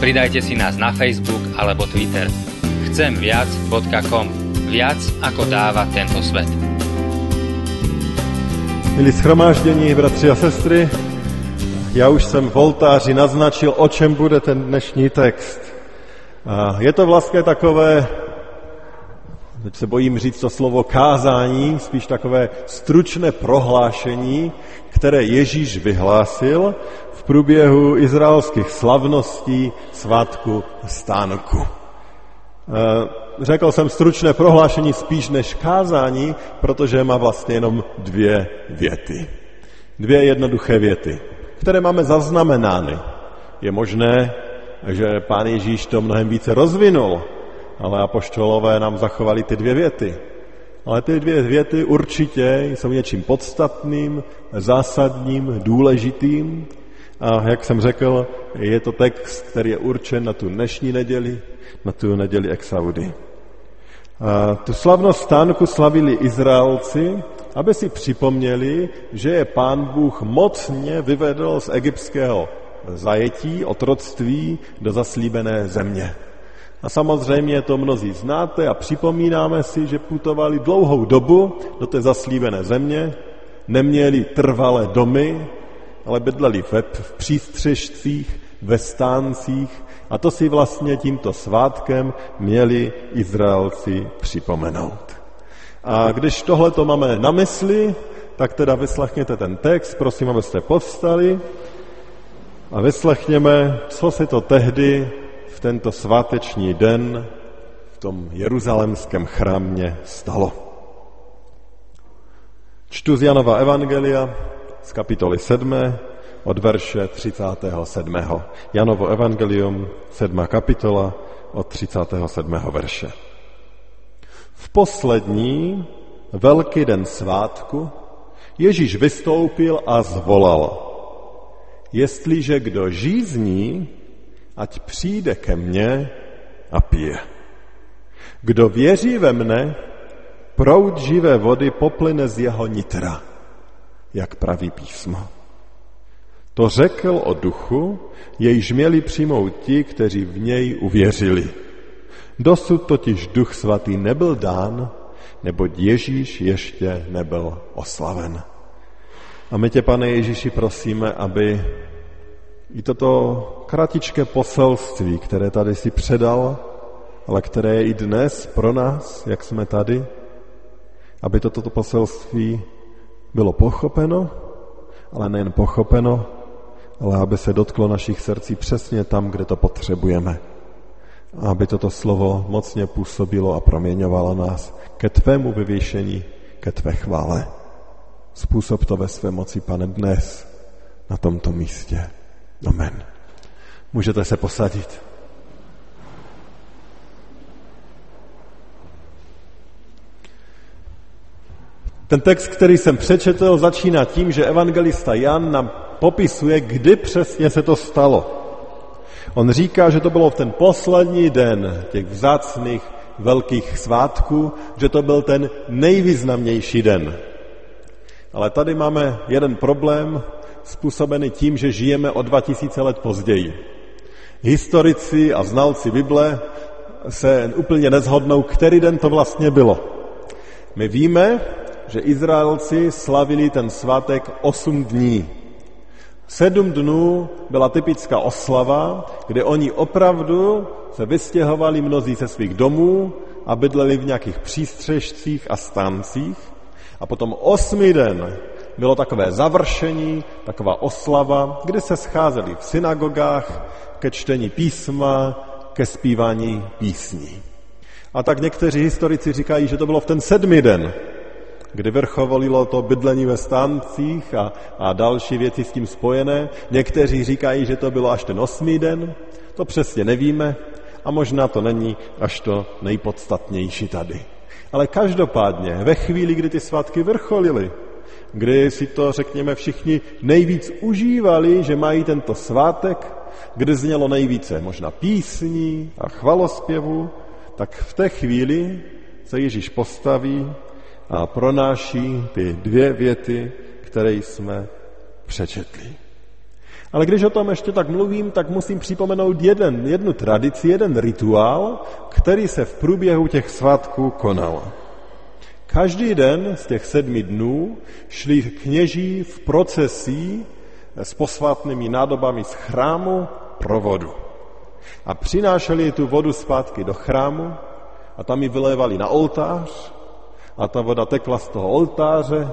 Pridajte si nás na Facebook alebo Twitter. Chcemviac.com Viac ako dáva tento svet. Milí schromáždění, bratři a sestry, já už jsem v oltáři naznačil, o čem bude ten dnešní text. Je to vlastně takové, teď se bojím říct to slovo kázání, spíš takové stručné prohlášení, které Ježíš vyhlásil v průběhu izraelských slavností svátku stánku. Řekl jsem stručné prohlášení spíš než kázání, protože má vlastně jenom dvě věty. Dvě jednoduché věty které máme zaznamenány. Je možné, že pán Ježíš to mnohem více rozvinul, ale apoštolové nám zachovali ty dvě věty. Ale ty dvě věty určitě jsou něčím podstatným, zásadním, důležitým. A jak jsem řekl, je to text, který je určen na tu dnešní neděli, na tu neděli Exaudy. A tu slavnost stánku slavili Izraelci aby si připomněli, že je pán Bůh mocně vyvedl z egyptského zajetí, otroctví do zaslíbené země. A samozřejmě to mnozí znáte a připomínáme si, že putovali dlouhou dobu do té zaslíbené země, neměli trvalé domy, ale bydleli v, v přístřežcích, ve stáncích a to si vlastně tímto svátkem měli Izraelci připomenout. A když tohle to máme na mysli, tak teda vyslechněte ten text, prosím, abyste povstali a vyslechněme, co se to tehdy v tento sváteční den v tom jeruzalemském chrámě stalo. Čtu z Janova Evangelia z kapitoly 7 od verše 37. Janovo Evangelium, 7. kapitola od 37. verše. V poslední velký den svátku Ježíš vystoupil a zvolal. Jestliže kdo žízní, ať přijde ke mně a pije. Kdo věří ve mne, proud živé vody poplyne z jeho nitra, jak praví písmo. To řekl o duchu, jejž měli přijmout ti, kteří v něj uvěřili. Dosud totiž duch svatý nebyl dán, neboť Ježíš ještě nebyl oslaven. A my tě, pane Ježíši, prosíme, aby i toto kratičké poselství, které tady si předal, ale které je i dnes pro nás, jak jsme tady, aby toto poselství bylo pochopeno, ale nejen pochopeno, ale aby se dotklo našich srdcí přesně tam, kde to potřebujeme aby toto slovo mocně působilo a proměňovalo nás ke tvému vyvěšení, ke tvé chvále. Způsob to ve své moci, pane, dnes na tomto místě. Amen. Můžete se posadit. Ten text, který jsem přečetl, začíná tím, že evangelista Jan nám popisuje, kdy přesně se to stalo. On říká, že to bylo v ten poslední den těch vzácných velkých svátků, že to byl ten nejvýznamnější den. Ale tady máme jeden problém způsobený tím, že žijeme o 2000 let později. Historici a znalci Bible se úplně nezhodnou, který den to vlastně bylo. My víme, že Izraelci slavili ten svátek 8 dní. Sedm dnů byla typická oslava, kde oni opravdu se vystěhovali mnozí ze svých domů a bydleli v nějakých přístřežcích a stancích. A potom osmý den bylo takové završení, taková oslava, kdy se scházeli v synagogách ke čtení písma, ke zpívání písní. A tak někteří historici říkají, že to bylo v ten sedmý den. kdy vrchovolilo to bydlení ve stáncích a, a další věci s tím spojené. Někteří říkají, že to bylo až ten osmý den, to přesně nevíme a možná to není až to nejpodstatnější tady. Ale každopádně, ve chvíli, kdy ty svatky vrcholily, kdy si to, řekněme, všichni nejvíc užívali, že mají tento svátek, kdy znělo nejvíce možná písní a chvalospěvu, tak v té chvíli se Ježíš postaví a pronáší ty dvě věty, které jsme přečetli. Ale když o tom ještě tak mluvím, tak musím připomenout jeden, jednu tradici, jeden rituál, který se v průběhu těch svátků konal. Každý den z těch sedmi dnů šli kněží v procesí s posvátnými nádobami z chrámu pro vodu. A přinášeli tu vodu zpátky do chrámu a tam ji vylévali na oltář a ta voda tekla z toho oltáře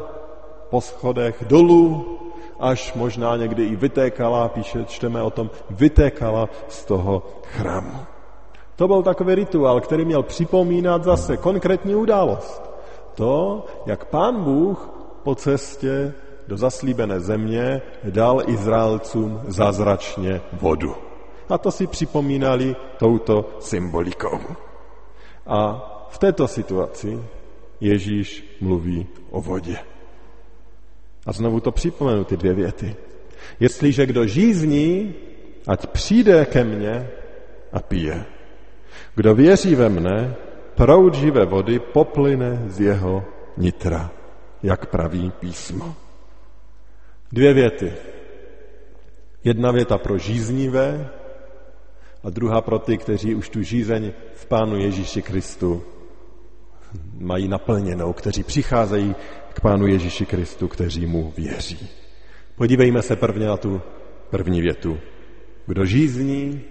po schodech dolů, až možná někdy i vytékala, píše, čteme o tom, vytékala z toho chrámu. To byl takový rituál, který měl připomínat zase konkrétní událost. To, jak pán Bůh po cestě do zaslíbené země dal Izraelcům zázračně vodu. A to si připomínali touto symbolikou. A v této situaci Ježíš mluví o vodě. A znovu to připomenu, ty dvě věty. Jestliže kdo žízní, ať přijde ke mně a pije. Kdo věří ve mne, proud živé vody poplyne z jeho nitra, jak praví písmo. Dvě věty. Jedna věta pro žíznivé a druhá pro ty, kteří už tu žízeň v Pánu Ježíši Kristu mají naplněnou, kteří přicházejí k Pánu Ježíši Kristu, kteří mu věří. Podívejme se prvně na tu první větu. Kdo žízní,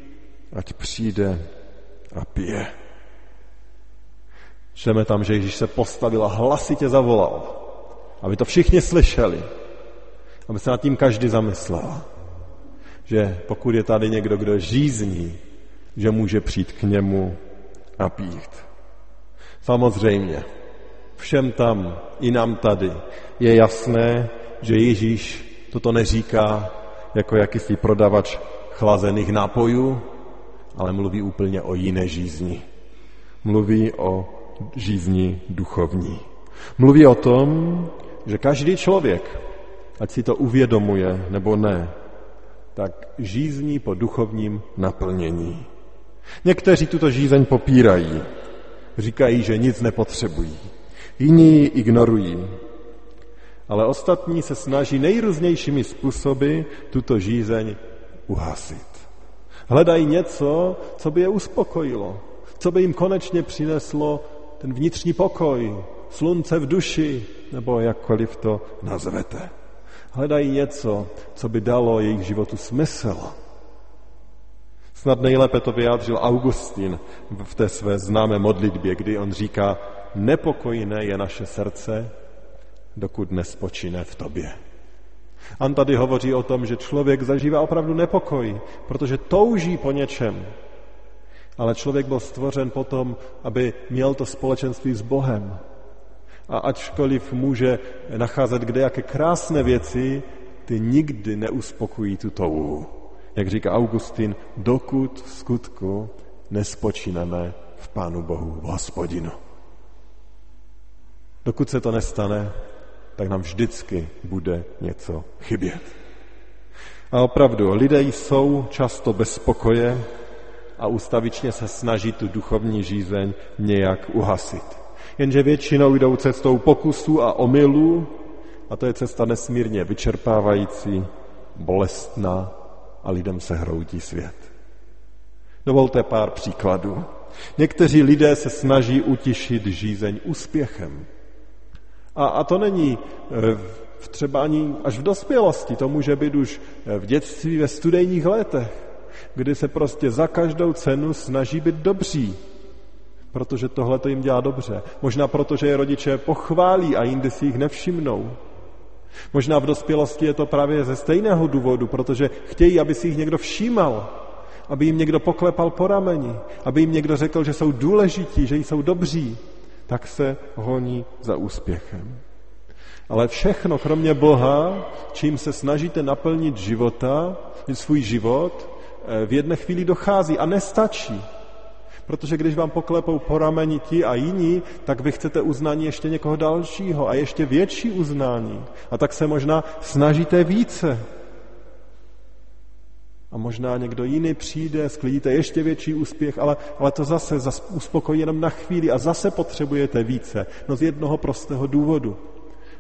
ať přijde a pije. Čteme tam, že Ježíš se postavil a hlasitě zavolal, aby to všichni slyšeli, aby se nad tím každý zamyslel, že pokud je tady někdo, kdo žízní, že může přijít k němu a pít. Samozřejmě, všem tam, i nám tady, je jasné, že Ježíš toto neříká jako jakýsi prodavač chlazených nápojů, ale mluví úplně o jiné žízni. Mluví o žízni duchovní. Mluví o tom, že každý člověk, ať si to uvědomuje nebo ne, tak žízní po duchovním naplnění. Někteří tuto žízeň popírají, říkají, že nic nepotřebují. Jiní ji ignorují. Ale ostatní se snaží nejrůznějšími způsoby tuto žízeň uhasit. Hledají něco, co by je uspokojilo, co by jim konečně přineslo ten vnitřní pokoj, slunce v duši, nebo jakkoliv to nazvete. Hledají něco, co by dalo jejich životu smysl. Snad nejlépe to vyjádřil Augustin v té své známé modlitbě, kdy on říká, nepokojné je naše srdce, dokud nespočine v tobě. On tady hovoří o tom, že člověk zažívá opravdu nepokoj, protože touží po něčem. Ale člověk byl stvořen potom, aby měl to společenství s Bohem. A ačkoliv může nacházet kde jaké krásné věci, ty nikdy neuspokojí tu touhu. Jak říká Augustin, dokud v skutku nespočíneme v Pánu Bohu, v hospodinu. Dokud se to nestane, tak nám vždycky bude něco chybět. A opravdu, lidé jsou často bez spokoje a ustavičně se snaží tu duchovní žízeň nějak uhasit. Jenže většinou jdou cestou pokusů a omylů a to je cesta nesmírně vyčerpávající, bolestná a lidem se hroutí svět. Dovolte pár příkladů. Někteří lidé se snaží utišit žízeň úspěchem. A, a to není e, třeba ani až v dospělosti, to může být už e, v dětství, ve studijních letech, kdy se prostě za každou cenu snaží být dobří, protože tohle to jim dělá dobře. Možná proto, že je rodiče pochválí a jindy si jich nevšimnou. Možná v dospělosti je to právě ze stejného důvodu, protože chtějí, aby si jich někdo všímal, aby jim někdo poklepal po rameni, aby jim někdo řekl, že jsou důležití, že jsou dobří, tak se honí za úspěchem. Ale všechno, kromě Boha, čím se snažíte naplnit života, svůj život, v jedné chvíli dochází a nestačí. Protože když vám poklepou po rameni ti a jiní, tak vy chcete uznání ještě někoho dalšího a ještě větší uznání. A tak se možná snažíte více. A možná někdo jiný přijde, sklidíte ještě větší úspěch, ale, ale to zase, zase uspokojí jenom na chvíli a zase potřebujete více. No z jednoho prostého důvodu.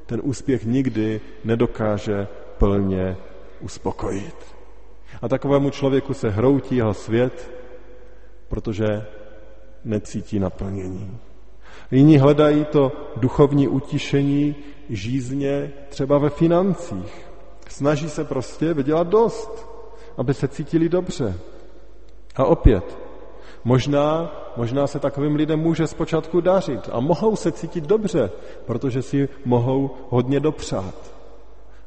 Ten úspěch nikdy nedokáže plně uspokojit. A takovému člověku se hroutí jeho svět, protože necítí naplnění. Jiní hledají to duchovní utišení žízně třeba ve financích. Snaží se prostě vydělat dost, aby se cítili dobře. A opět, možná, možná se takovým lidem může zpočátku dařit a mohou se cítit dobře, protože si mohou hodně dopřát.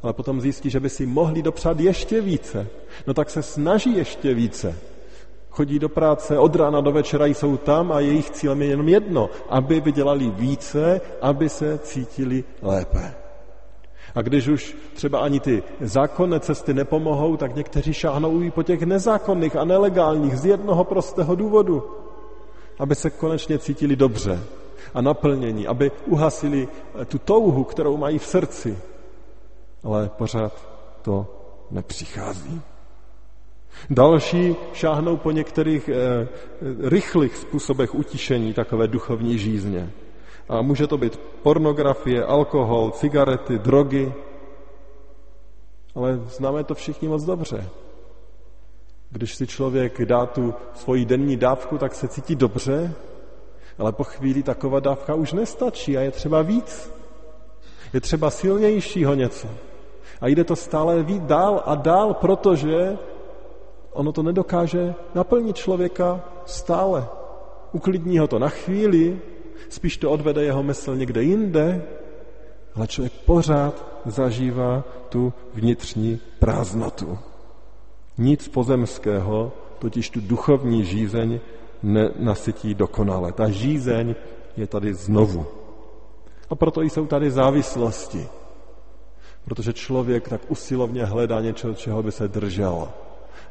Ale potom zjistí, že by si mohli dopřát ještě více. No tak se snaží ještě více chodí do práce od rána do večera, jsou tam a jejich cílem je jenom jedno, aby vydělali více, aby se cítili lépe. A když už třeba ani ty zákonné cesty nepomohou, tak někteří šáhnou i po těch nezákonných a nelegálních z jednoho prostého důvodu, aby se konečně cítili dobře a naplnění, aby uhasili tu touhu, kterou mají v srdci. Ale pořád to nepřichází. Další šáhnou po některých eh, rychlých způsobech utišení takové duchovní žízně. A může to být pornografie, alkohol, cigarety, drogy. Ale známe to všichni moc dobře. Když si člověk dá tu svoji denní dávku, tak se cítí dobře, ale po chvíli taková dávka už nestačí a je třeba víc. Je třeba silnějšího něco. A jde to stále víc dál a dál, protože ono to nedokáže naplnit člověka stále. Uklidní ho to na chvíli, spíš to odvede jeho mysl někde jinde, ale člověk pořád zažívá tu vnitřní prázdnotu. Nic pozemského, totiž tu duchovní žízeň, nenasytí dokonale. Ta žízeň je tady znovu. A proto jsou tady závislosti. Protože člověk tak usilovně hledá něco, čeho by se držel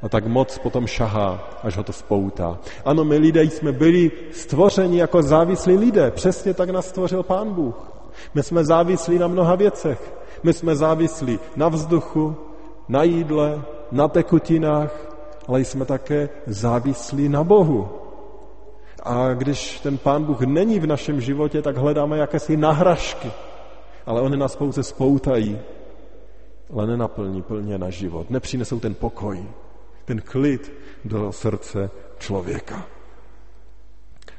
a tak moc potom šahá, až ho to spoutá. Ano, my lidé jsme byli stvořeni jako závislí lidé. Přesně tak nás stvořil Pán Bůh. My jsme závislí na mnoha věcech. My jsme závislí na vzduchu, na jídle, na tekutinách, ale jsme také závislí na Bohu. A když ten Pán Bůh není v našem životě, tak hledáme jakési nahražky. Ale oni nás pouze spoutají, ale nenaplní plně na život. Nepřinesou ten pokoj, ten klid do srdce člověka.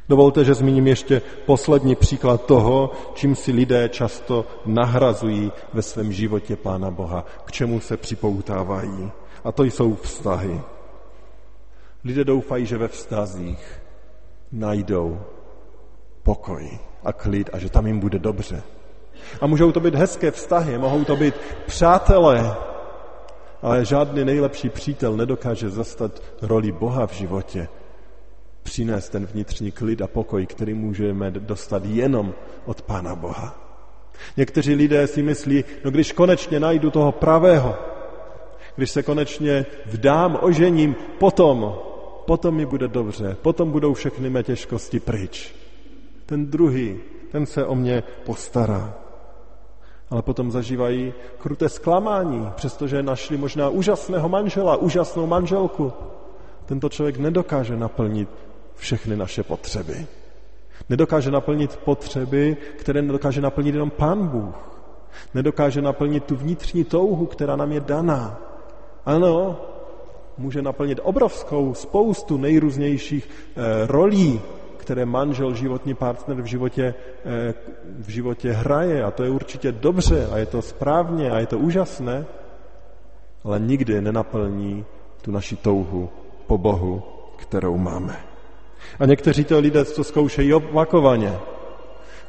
Dovolte, že zmíním ještě poslední příklad toho, čím si lidé často nahrazují ve svém životě Pána Boha, k čemu se připoutávají. A to jsou vztahy. Lidé doufají, že ve vztazích najdou pokoj a klid a že tam jim bude dobře. A můžou to být hezké vztahy, mohou to být přátelé, ale žádný nejlepší přítel nedokáže zastat roli Boha v životě, přinést ten vnitřní klid a pokoj, který můžeme dostat jenom od Pána Boha. Někteří lidé si myslí, no když konečně najdu toho pravého, když se konečně vdám, ožením, potom, potom mi bude dobře, potom budou všechny mé těžkosti pryč. Ten druhý, ten se o mě postará ale potom zažívají kruté zklamání, přestože našli možná úžasného manžela, úžasnou manželku. Tento člověk nedokáže naplnit všechny naše potřeby. Nedokáže naplnit potřeby, které nedokáže naplnit jenom Pán Bůh. Nedokáže naplnit tu vnitřní touhu, která nám je daná. Ano, může naplnit obrovskou spoustu nejrůznějších eh, rolí, které manžel, životní partner v životě, eh, v životě hraje a to je určitě dobře a je to správně a je to úžasné, ale nikdy nenaplní tu naši touhu po Bohu, kterou máme. A někteří to lidé to zkoušejí opakovaně.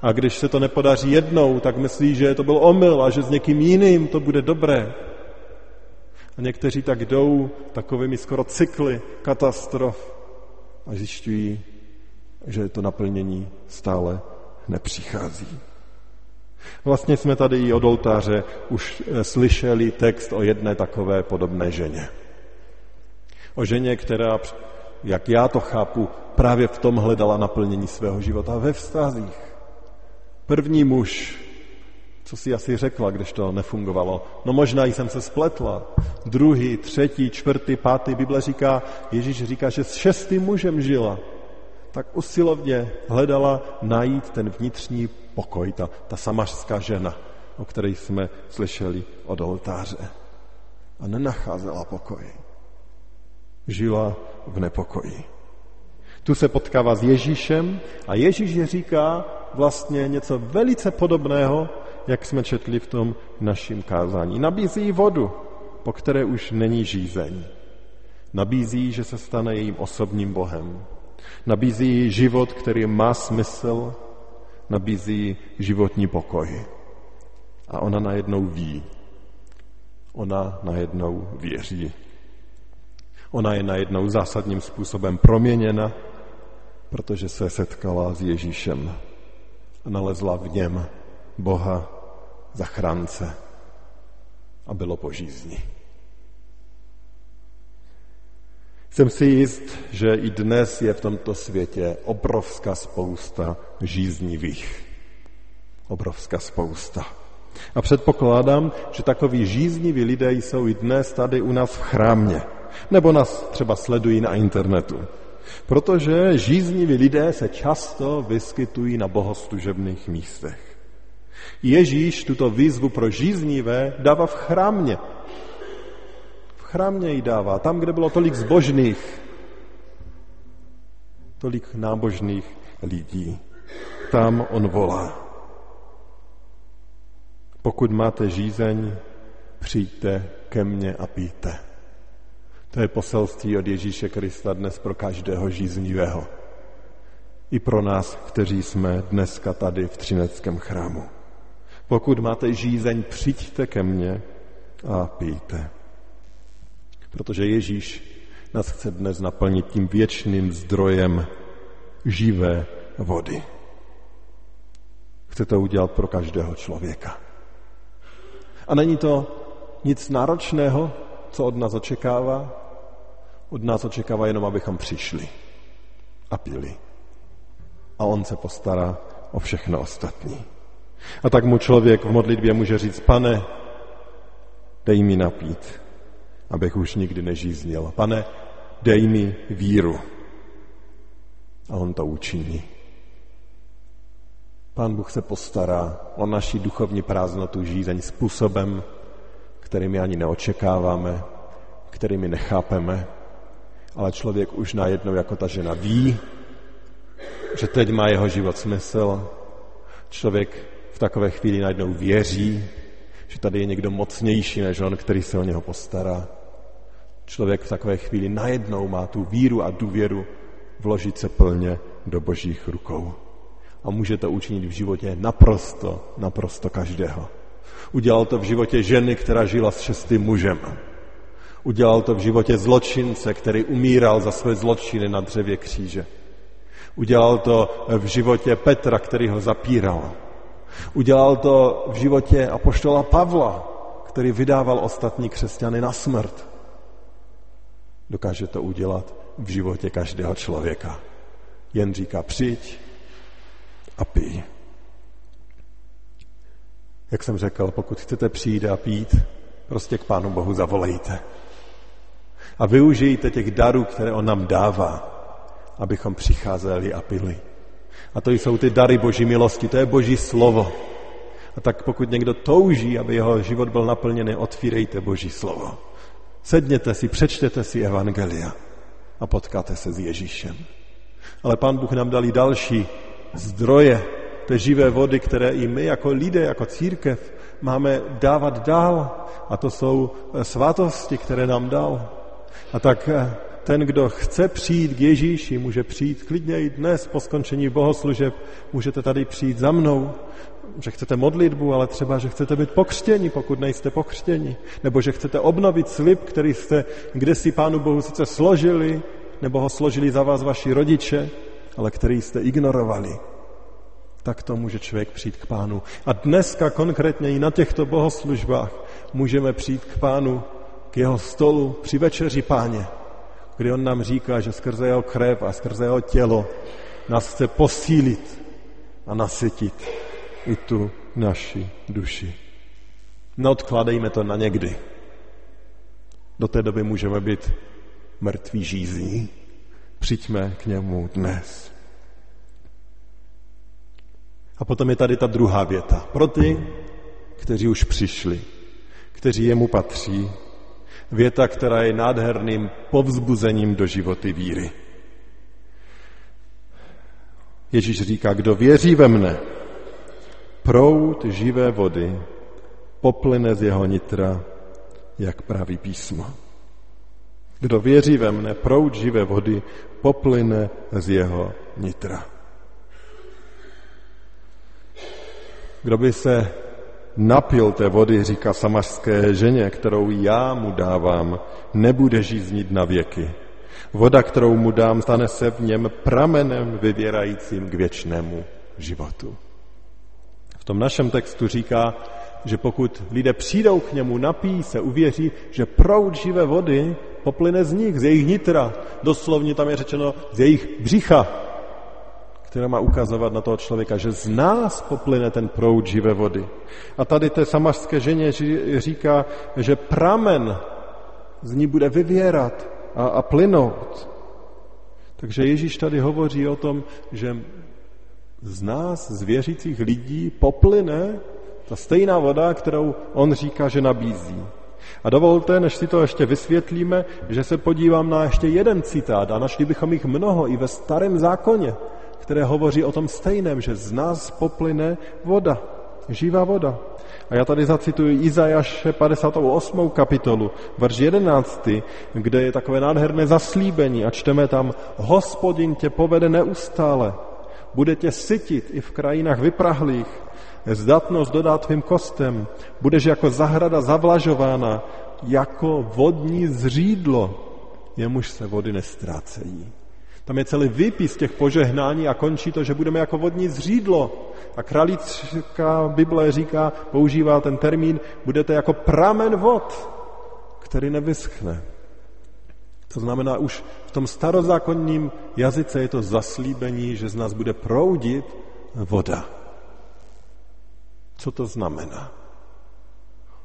A když se to nepodaří jednou, tak myslí, že to byl omyl a že s někým jiným to bude dobré. A někteří tak jdou takovými skoro cykly katastrof a zjišťují, že to naplnění stále nepřichází. Vlastně jsme tady i od oltáře už eh, slyšeli text o jedné takové podobné ženě. O ženě, která, jak já to chápu, právě v tom hledala naplnění svého života ve vztazích. První muž, co si asi řekla, když to nefungovalo? No možná jsem se spletla. Druhý, třetí, čtvrtý, pátý, Bible říká, Ježíš říká, že s šestým mužem žila. Tak usilovně hledala najít ten vnitřní pokoj, ta, ta samařská žena, o které jsme slyšeli od oltáře. A nenacházela pokoj. Žila v nepokoji. Tu se potkává s Ježíšem a Ježíš je říká vlastně něco velice podobného, jak jsme četli v tom naším kázání. Nabízí vodu, po které už není žízeň. Nabízí, že se stane jejím osobním Bohem. Nabízí život, který má smysl, nabízí životní pokoj. A ona najednou ví. Ona najednou věří. Ona je najednou zásadním způsobem proměněna, protože se setkala s Ježíšem a nalezla v něm Boha zachránce a bylo po žízni. Jsem si jist, že i dnes je v tomto světě obrovská spousta žíznivých. Obrovská spousta. A předpokládám, že takoví žízniví lidé jsou i dnes tady u nás v chrámě. Nebo nás třeba sledují na internetu. Protože žízniví lidé se často vyskytují na bohoslužebných místech. Ježíš tuto výzvu pro žíznivé dává v chrámě. Chrámě ji dává, tam, kde bylo tolik zbožných, tolik nábožných lidí. Tam on volá. Pokud máte žízeň, přijďte ke mně a píte. To je poselství od Ježíše Krista dnes pro každého žíznivého. I pro nás, kteří jsme dneska tady v Třineckém chrámu. Pokud máte žízeň, přijďte ke mně a pijte. Protože Ježíš nás chce dnes naplnit tím věčným zdrojem živé vody. Chce to udělat pro každého člověka. A není to nic náročného, co od nás očekává. Od nás očekává jenom, abychom přišli a pili. A on se postará o všechno ostatní. A tak mu člověk v modlitbě může říct, pane, dej mi napít, abych už nikdy nežíznil. Pane, dej mi víru. A on to učiní. Pán Bůh se postará o naši duchovní prázdnotu žízeň způsobem, kterými ani neočekáváme, kterými nechápeme, ale člověk už najednou jako ta žena ví, že teď má jeho život smysl. Člověk takové chvíli najednou věří, že tady je někdo mocnější než on, který se o něho postará. Člověk v takové chvíli najednou má tu víru a důvěru vložit se plně do božích rukou. A může to učinit v životě naprosto, naprosto každého. Udělal to v životě ženy, která žila s šestým mužem. Udělal to v životě zločince, který umíral za své zločiny na dřevě kříže. Udělal to v životě Petra, který ho zapíral. Udělal to v životě apoštola Pavla, který vydával ostatní křesťany na smrt. Dokáže to udělat v životě každého člověka. Jen říká přijď a pij. Jak jsem řekl, pokud chcete přijít a pít, prostě k Pánu Bohu zavolejte. A využijte těch darů, které On nám dává, abychom přicházeli a pili. A to jsou ty dary Boží milosti, to je Boží slovo. A tak pokud někdo touží, aby jeho život byl naplněný, otvírejte Boží slovo. Sedněte si, přečtěte si Evangelia a potkáte se s Ježíšem. Ale Pán Bůh nám dal i další zdroje té živé vody, které i my jako lidé, jako církev máme dávat dál. A to jsou svátosti, které nám dal. A tak eh, ten, kdo chce přijít k Ježíši, může přijít klidně i dnes po skončení bohoslužeb. Můžete tady přijít za mnou, že chcete modlitbu, ale třeba, že chcete být pokřtěni, pokud nejste pokřtěni. Nebo že chcete obnovit slib, který jste kde si Pánu Bohu sice složili, nebo ho složili za vás vaši rodiče, ale který jste ignorovali. tak to může člověk přijít k pánu. A dneska konkrétně i na těchto bohoslužbách můžeme přijít k pánu, k jeho stolu při večeři páně, kdy on nám říká, že skrze jeho krev a skrze jeho tělo nás chce posílit a nasytit i tu naši duši. Neodkládejme to na někdy. Do té doby můžeme být mrtví žízní. Přijďme k němu dnes. A potom je tady ta druhá věta. Pro ty, kteří už přišli, kteří jemu patří. Věta, která je nádherným povzbuzením do životy víry. Ježíš říká, kdo věří ve mne, proud živé vody poplyne z jeho nitra, jak praví písmo. Kdo věří ve mne, proud živé vody poplyne z jeho nitra. Kdo by se napil té vody, říká samařské ženě, kterou já mu dávám, nebude žíznit na věky. Voda, kterou mu dám, stane se v něm pramenem vyvěrajícím k věčnému životu. V tom našem textu říká, že pokud lidé přijdou k němu, napíjí se, uvěří, že proud živé vody poplyne z nich, z jejich nitra. Doslovně tam je řečeno z jejich břicha, která má ukazovat na toho člověka, že z nás poplyne ten proud živé vody. A tady té samařské ženě říká, že pramen z ní bude vyvěrat a, a plynout. Takže Ježíš tady hovoří o tom, že z nás, z věřících lidí, poplyne ta stejná voda, kterou on říká, že nabízí. A dovolte, než si to ještě vysvětlíme, že se podívám na ještě jeden citát a našli bychom jich mnoho i ve starém zákoně, které hovoří o tom stejném, že z nás poplyne voda, živá voda. A já tady zacituji Izajaše 58. kapitolu, verš 11, kde je takové nádherné zaslíbení a čteme tam, hospodin tě povede neustále, bude tě sytit i v krajinách vyprahlých, zdatnost dodá tvým kostem, budeš jako zahrada zavlažována, jako vodní zřídlo, jemuž se vody nestrácejí. Tam je celý výpis těch požehnání a končí to, že budeme jako vodní zřídlo. A kralická Bible říká, používá ten termín, budete jako pramen vod, který nevyschne. To znamená, už v tom starozákonním jazyce je to zaslíbení, že z nás bude proudit voda. Co to znamená?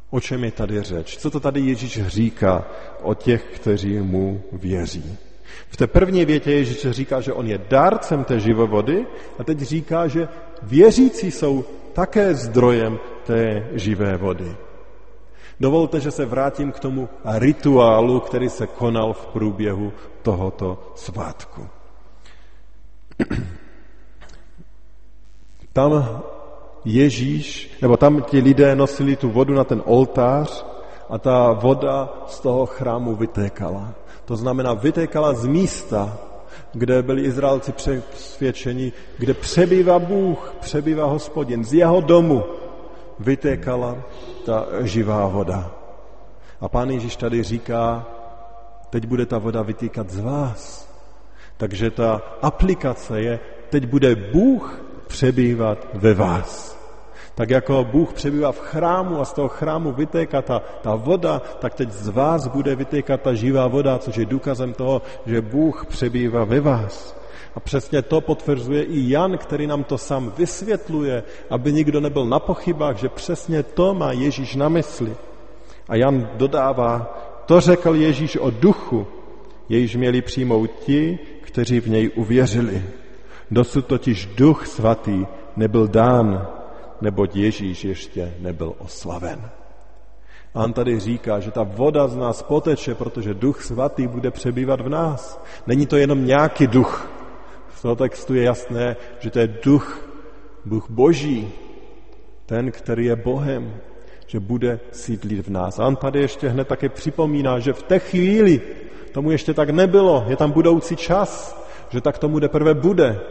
O čem je tady řeč? Co to tady Ježíš říká o těch, kteří mu věří? V té první větě Ježíš říká, že on je dárcem té živovody a teď říká, že věřící jsou také zdrojem té živé vody. Dovolte, že se vrátím k tomu rituálu, který se konal v průběhu tohoto svátku. Tam Ježíš, nebo tam ti lidé nosili tu vodu na ten oltář a ta voda z toho chrámu vytékala. To znamená, vytékala z místa, kde byli Izraelci přesvědčeni, kde přebývá Bůh, přebývá hospodin. Z jeho domu vytékala ta živá voda. A pán Ježíš tady říká, teď bude ta voda vytýkat z vás. Takže ta aplikace je, teď bude Bůh přebývat ve vás. Tak jako Bůh přebývá v chrámu a z toho chrámu vytéká ta, ta voda, tak teď z vás bude vytékat ta živá voda, což je důkazem toho, že Bůh přebývá ve vás. A přesně to potvrzuje i Jan, který nám to sám vysvětluje, aby nikdo nebyl na pochybách, že přesně to má Ježíš na mysli. A Jan dodává, to řekl Ježíš o duchu, jejíž měli přijmout ti, kteří v něj uvěřili. Dosud totiž duch svatý nebyl dán, neboť Ježíš ještě nebyl oslaven. A on tady říká, že ta voda z nás poteče, protože duch svatý bude přebývat v nás. Není to jenom nějaký duch. Toho textu je jasné, že to je duch, duch boží, ten, který je Bohem, že bude sídlit v nás. A on tady ještě hned také připomíná, že v té chvíli tomu ještě tak nebylo, je tam budoucí čas, že tak tomu teprve bude,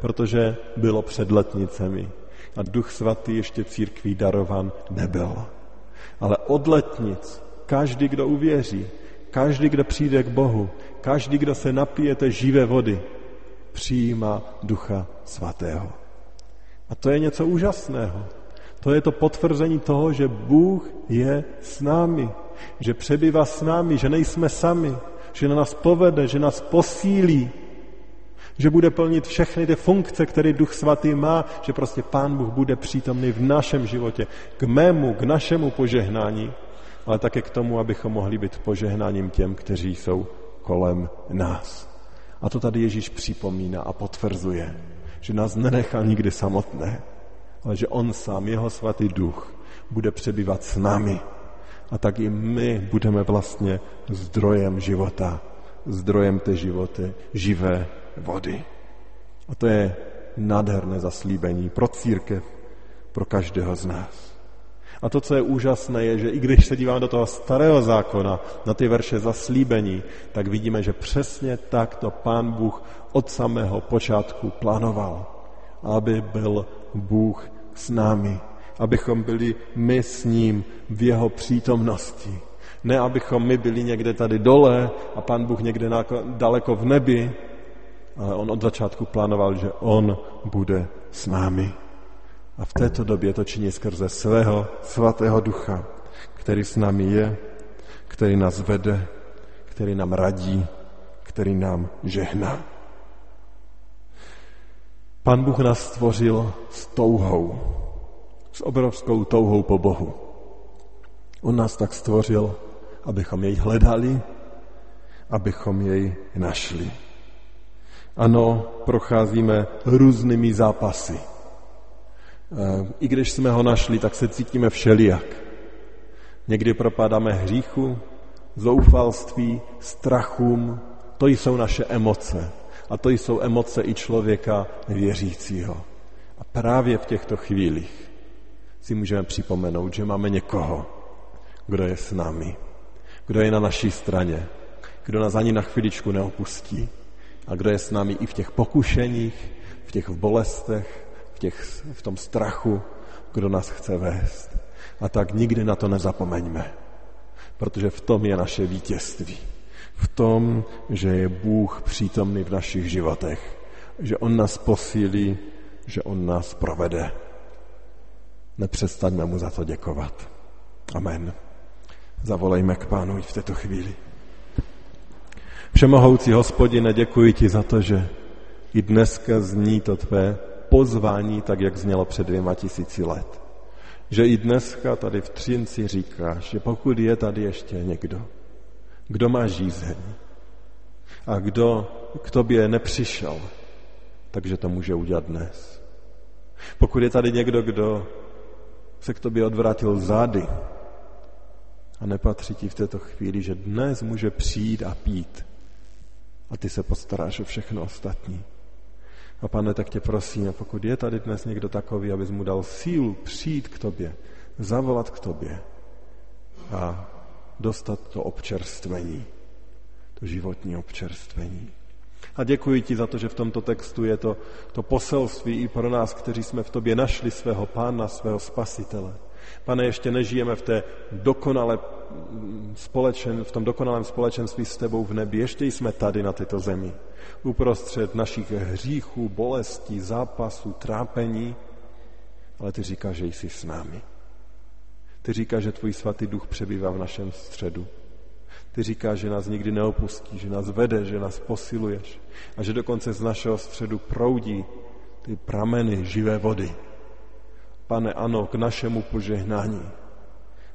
protože bylo před letnicemi a duch svatý ještě církví darovan nebyl. Ale od letnic každý, kdo uvěří, každý, kdo přijde k Bohu, každý, kdo se napije té živé vody, přijímá ducha svatého. A to je něco úžasného. To je to potvrzení toho, že Bůh je s námi, že přebývá s námi, že nejsme sami, že na nás povede, že nás posílí, že bude plnit všechny ty funkce, které Duch Svatý má, že prostě Pán Bůh bude přítomný v našem životě, k mému, k našemu požehnání, ale také k tomu, abychom mohli být požehnáním těm, kteří jsou kolem nás. A to tady Ježíš připomíná a potvrzuje, že nás nenechal nikdy samotné, ale že On sám, Jeho svatý duch, bude přebývat s námi. A tak i my budeme vlastně zdrojem života, zdrojem té životy, živé vody. A to je nádherné zaslíbení pro církev, pro každého z nás. A to, co je úžasné, je, že i když se díváme do toho starého zákona, na ty verše zaslíbení, tak vidíme, že přesně tak to pán Bůh od samého počátku plánoval. Aby byl Bůh s námi. Abychom byli my s ním v jeho přítomnosti. Ne, abychom my byli někde tady dole a pán Bůh někde daleko v nebi, ale on od začátku plánoval, že on bude s námi. A v této době to činí skrze svého svatého ducha, který s námi je, který nás vede, který nám radí, který nám žehná. Pan Bůh nás stvořil s touhou, s obrovskou touhou po Bohu. On nás tak stvořil, abychom jej hledali, abychom jej našli. Ano, procházíme různými zápasy I když jsme ho našli, tak se cítíme všelijak. Někdy propadáme hříchu, zoufalství, strachům. To jsou naše emoce. A to jsou emoce i člověka věřícího. A právě v těchto chvílích si můžeme připomenout, že máme někoho, kdo je s námi, kdo je na naší straně, kdo nás ani na chviličku neopustí a kdo je s námi i v těch pokušeních, v těch bolestech, v, těch, v tom strachu, kdo nás chce vést. A tak nikdy na to nezapomeňme, protože v tom je naše vítězství. V tom, že je Bůh přítomný v našich životech, že On nás posílí, že On nás provede. Nepřestaňme mu za to děkovat. Amen. Zavolejme k pánu v této chvíli. Všemohoucí hospodine, děkuji ti za to, že i dneska zní to tvé pozvání, tak jak znělo před dvěma tisíci let. Že i dneska tady v Třinci říkáš, že pokud je tady ještě někdo, kdo má žízeň a kdo k tobě nepřišel, takže to může udělat dnes. Pokud je tady někdo, kdo se k tobě odvrátil zády a nepatří ti v této chvíli, že dnes může přijít a pít a ty se postaráš o všechno ostatní. A pane, tak tě prosím, pokud je tady dnes někdo takový, abys mu dal sílu přijít k tobě, zavolat k tobě a dostat to občerstvení, to životní občerstvení. A děkuji ti za to, že v tomto textu je to, to poselství i pro nás, kteří jsme v tobě našli svého pána, svého spasitele. Pane, ještě nežijeme v, té dokonale společen, v tom dokonalém společenství s tebou v nebi, ještě jsme tady na této zemi uprostřed našich hříchů, bolestí, zápasů, trápení, ale ty říkáš, že jsi s námi. Ty říkáš, že tvůj svatý duch přebývá v našem středu. Ty říkáš, že nás nikdy neopustí, že nás vede, že nás posiluješ a že dokonce z našeho středu proudí ty prameny živé vody. Pane, ano, k našemu požehnání,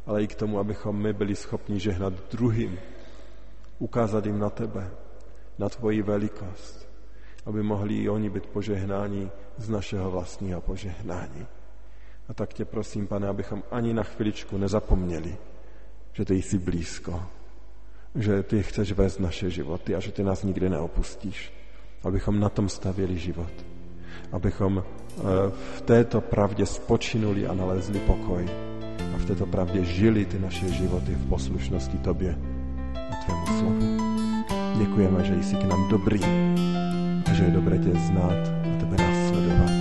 ale i k tomu, abychom my byli schopni žehnat druhým, ukázat jim na tebe, na tvoji velikost, aby mohli i oni být požehnáni z našeho vlastního požehnání. A tak tě prosím, pane, abychom ani na chviličku nezapomněli, že ty jsi blízko, že ty chceš vést naše životy a že ty nás nikdy neopustíš. Abychom na tom stavěli život. Abychom v této pravdě spočinuli a nalezli pokoj. A v této pravdě žili ty naše životy v poslušnosti tobě a tvému slovu. Děkujeme, že jsi k nám dobrý a že je dobré tě znát a tebe následovat.